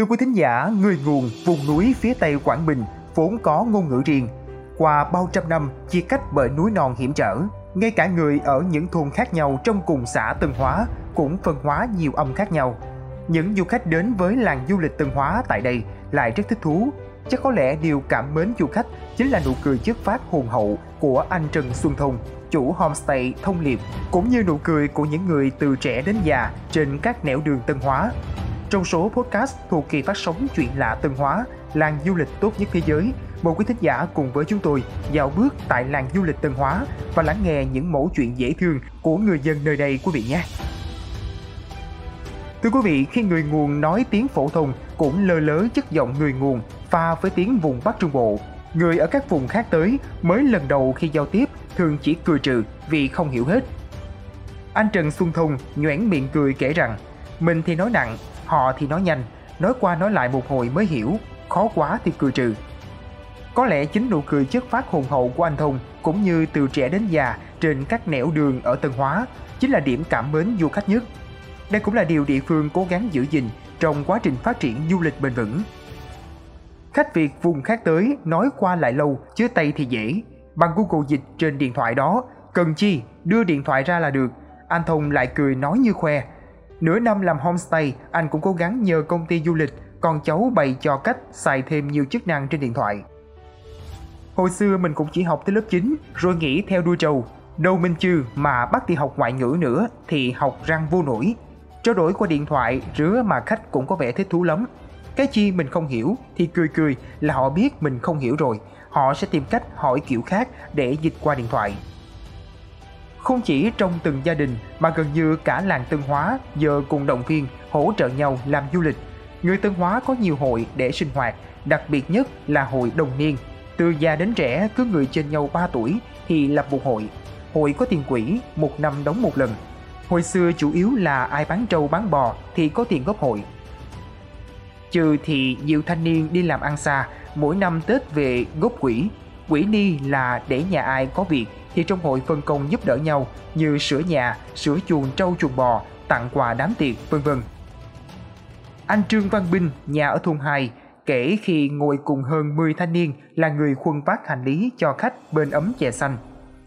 Thưa quý thính giả, người nguồn vùng núi phía tây Quảng Bình vốn có ngôn ngữ riêng. Qua bao trăm năm chia cách bởi núi non hiểm trở, ngay cả người ở những thôn khác nhau trong cùng xã Tân Hóa cũng phân hóa nhiều âm khác nhau. Những du khách đến với làng du lịch Tân Hóa tại đây lại rất thích thú. Chắc có lẽ điều cảm mến du khách chính là nụ cười chất phát hồn hậu của anh Trần Xuân Thông, chủ homestay Thông Liệp, cũng như nụ cười của những người từ trẻ đến già trên các nẻo đường Tân Hóa. Trong số podcast thuộc kỳ phát sóng Chuyện lạ Tân Hóa, làng du lịch tốt nhất thế giới, mời quý thính giả cùng với chúng tôi dạo bước tại làng du lịch Tân Hóa và lắng nghe những mẫu chuyện dễ thương của người dân nơi đây quý vị nhé. Thưa quý vị, khi người nguồn nói tiếng phổ thông cũng lơ lớ chất giọng người nguồn pha với tiếng vùng Bắc Trung Bộ. Người ở các vùng khác tới mới lần đầu khi giao tiếp thường chỉ cười trừ vì không hiểu hết. Anh Trần Xuân Thông nhoẻn miệng cười kể rằng mình thì nói nặng, họ thì nói nhanh, nói qua nói lại một hồi mới hiểu, khó quá thì cười trừ. Có lẽ chính nụ cười chất phát hồn hậu của anh Thông cũng như từ trẻ đến già trên các nẻo đường ở Tân Hóa chính là điểm cảm mến du khách nhất. Đây cũng là điều địa phương cố gắng giữ gìn trong quá trình phát triển du lịch bền vững. Khách Việt vùng khác tới nói qua lại lâu chứ tay thì dễ. Bằng Google Dịch trên điện thoại đó, cần chi đưa điện thoại ra là được. Anh Thông lại cười nói như khoe. Nửa năm làm homestay, anh cũng cố gắng nhờ công ty du lịch con cháu bày cho cách xài thêm nhiều chức năng trên điện thoại. Hồi xưa mình cũng chỉ học tới lớp 9 rồi nghĩ theo đuôi trầu. Đâu minh chư mà bắt đi học ngoại ngữ nữa thì học răng vô nổi. Trao đổi qua điện thoại rứa mà khách cũng có vẻ thích thú lắm. Cái chi mình không hiểu thì cười cười là họ biết mình không hiểu rồi. Họ sẽ tìm cách hỏi kiểu khác để dịch qua điện thoại. Không chỉ trong từng gia đình mà gần như cả làng Tân Hóa giờ cùng động viên hỗ trợ nhau làm du lịch. Người Tân Hóa có nhiều hội để sinh hoạt, đặc biệt nhất là hội đồng niên. Từ già đến trẻ cứ người trên nhau 3 tuổi thì lập một hội. Hội có tiền quỹ, một năm đóng một lần. Hồi xưa chủ yếu là ai bán trâu bán bò thì có tiền góp hội. Trừ thì nhiều thanh niên đi làm ăn xa, mỗi năm Tết về góp quỹ. Quỹ ni là để nhà ai có việc thì trong hội phân công giúp đỡ nhau như sửa nhà, sửa chuồng trâu chuồng bò, tặng quà đám tiệc, vân vân. Anh Trương Văn Binh, nhà ở thôn 2, kể khi ngồi cùng hơn 10 thanh niên là người khuân vác hành lý cho khách bên ấm chè xanh.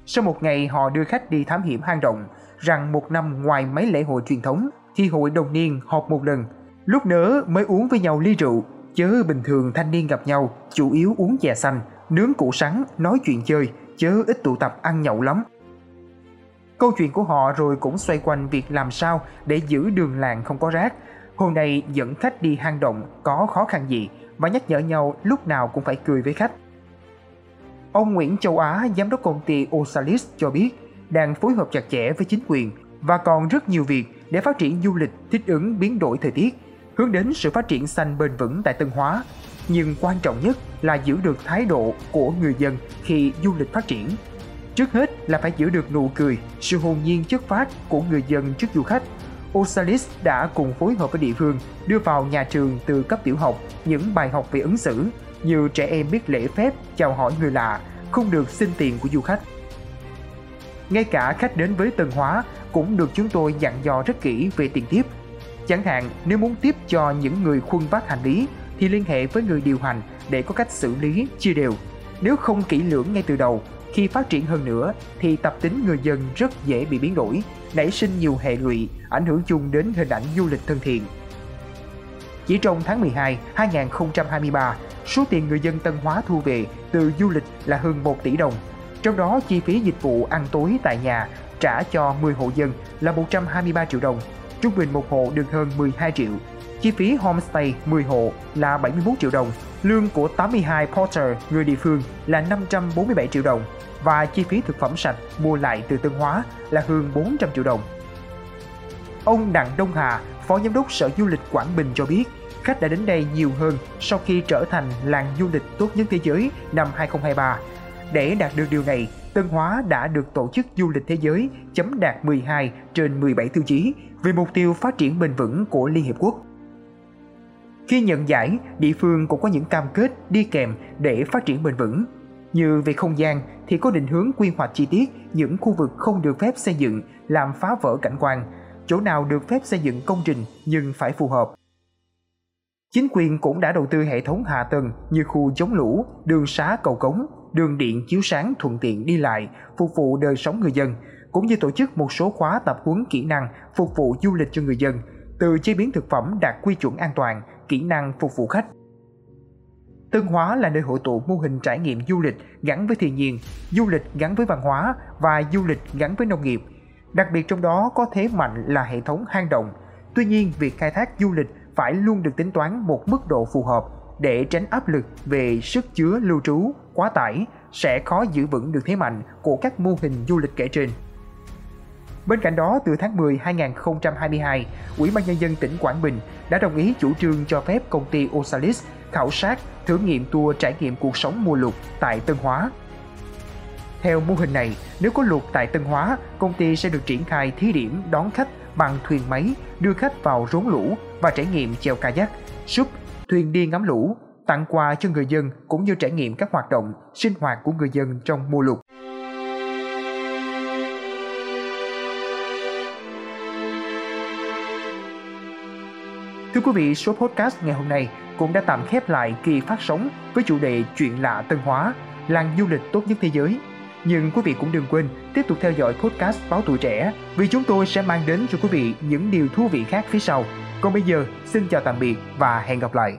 Sau một ngày họ đưa khách đi thám hiểm hang động, rằng một năm ngoài mấy lễ hội truyền thống thì hội đồng niên họp một lần. Lúc nỡ mới uống với nhau ly rượu, chớ bình thường thanh niên gặp nhau chủ yếu uống chè xanh, nướng củ sắn, nói chuyện chơi, chớ ít tụ tập ăn nhậu lắm. Câu chuyện của họ rồi cũng xoay quanh việc làm sao để giữ đường làng không có rác. Hôm nay dẫn khách đi hang động có khó khăn gì và nhắc nhở nhau lúc nào cũng phải cười với khách. Ông Nguyễn Châu Á, giám đốc công ty Osalis cho biết đang phối hợp chặt chẽ với chính quyền và còn rất nhiều việc để phát triển du lịch thích ứng biến đổi thời tiết, hướng đến sự phát triển xanh bền vững tại Tân Hóa. Nhưng quan trọng nhất là giữ được thái độ của người dân khi du lịch phát triển. Trước hết là phải giữ được nụ cười, sự hồn nhiên chất phát của người dân trước du khách. Osalis đã cùng phối hợp với địa phương đưa vào nhà trường từ cấp tiểu học những bài học về ứng xử như trẻ em biết lễ phép, chào hỏi người lạ, không được xin tiền của du khách. Ngay cả khách đến với Tân Hóa cũng được chúng tôi dặn dò rất kỹ về tiền tiếp. Chẳng hạn nếu muốn tiếp cho những người khuân vác hành lý thì liên hệ với người điều hành để có cách xử lý chia đều. Nếu không kỹ lưỡng ngay từ đầu, khi phát triển hơn nữa thì tập tính người dân rất dễ bị biến đổi, nảy sinh nhiều hệ lụy, ảnh hưởng chung đến hình ảnh du lịch thân thiện. Chỉ trong tháng 12 2023, số tiền người dân Tân Hóa thu về từ du lịch là hơn 1 tỷ đồng. Trong đó chi phí dịch vụ ăn tối tại nhà trả cho 10 hộ dân là 123 triệu đồng, trung bình một hộ được hơn 12 triệu. Chi phí homestay 10 hộ là 71 triệu đồng, lương của 82 porter người địa phương là 547 triệu đồng và chi phí thực phẩm sạch mua lại từ Tân Hóa là hơn 400 triệu đồng. Ông Đặng Đông Hà, Phó Giám đốc Sở Du lịch Quảng Bình cho biết, khách đã đến đây nhiều hơn sau khi trở thành làng du lịch tốt nhất thế giới năm 2023. Để đạt được điều này, Tân Hóa đã được Tổ chức Du lịch Thế giới chấm đạt 12 trên 17 tiêu chí về mục tiêu phát triển bền vững của Liên Hiệp Quốc. Khi nhận giải, địa phương cũng có những cam kết đi kèm để phát triển bền vững. Như về không gian thì có định hướng quy hoạch chi tiết những khu vực không được phép xây dựng làm phá vỡ cảnh quan, chỗ nào được phép xây dựng công trình nhưng phải phù hợp. Chính quyền cũng đã đầu tư hệ thống hạ tầng như khu chống lũ, đường xá cầu cống, đường điện chiếu sáng thuận tiện đi lại, phục vụ đời sống người dân, cũng như tổ chức một số khóa tập huấn kỹ năng phục vụ du lịch cho người dân, từ chế biến thực phẩm đạt quy chuẩn an toàn, kỹ năng phục vụ khách. Tân Hóa là nơi hội tụ mô hình trải nghiệm du lịch gắn với thiên nhiên, du lịch gắn với văn hóa và du lịch gắn với nông nghiệp. Đặc biệt trong đó có thế mạnh là hệ thống hang động. Tuy nhiên, việc khai thác du lịch phải luôn được tính toán một mức độ phù hợp để tránh áp lực về sức chứa lưu trú, quá tải sẽ khó giữ vững được thế mạnh của các mô hình du lịch kể trên. Bên cạnh đó, từ tháng 10 2022, Ủy ban nhân dân tỉnh Quảng Bình đã đồng ý chủ trương cho phép công ty Osalis khảo sát, thử nghiệm tour trải nghiệm cuộc sống mùa lụt tại Tân Hóa. Theo mô hình này, nếu có lụt tại Tân Hóa, công ty sẽ được triển khai thí điểm đón khách bằng thuyền máy, đưa khách vào rốn lũ và trải nghiệm chèo kayak, súp, thuyền đi ngắm lũ, tặng quà cho người dân cũng như trải nghiệm các hoạt động sinh hoạt của người dân trong mùa lụt. Thưa quý vị, số podcast ngày hôm nay cũng đã tạm khép lại kỳ phát sóng với chủ đề Chuyện lạ Tân Hóa, làng du lịch tốt nhất thế giới. Nhưng quý vị cũng đừng quên tiếp tục theo dõi podcast Báo Tuổi Trẻ vì chúng tôi sẽ mang đến cho quý vị những điều thú vị khác phía sau. Còn bây giờ, xin chào tạm biệt và hẹn gặp lại.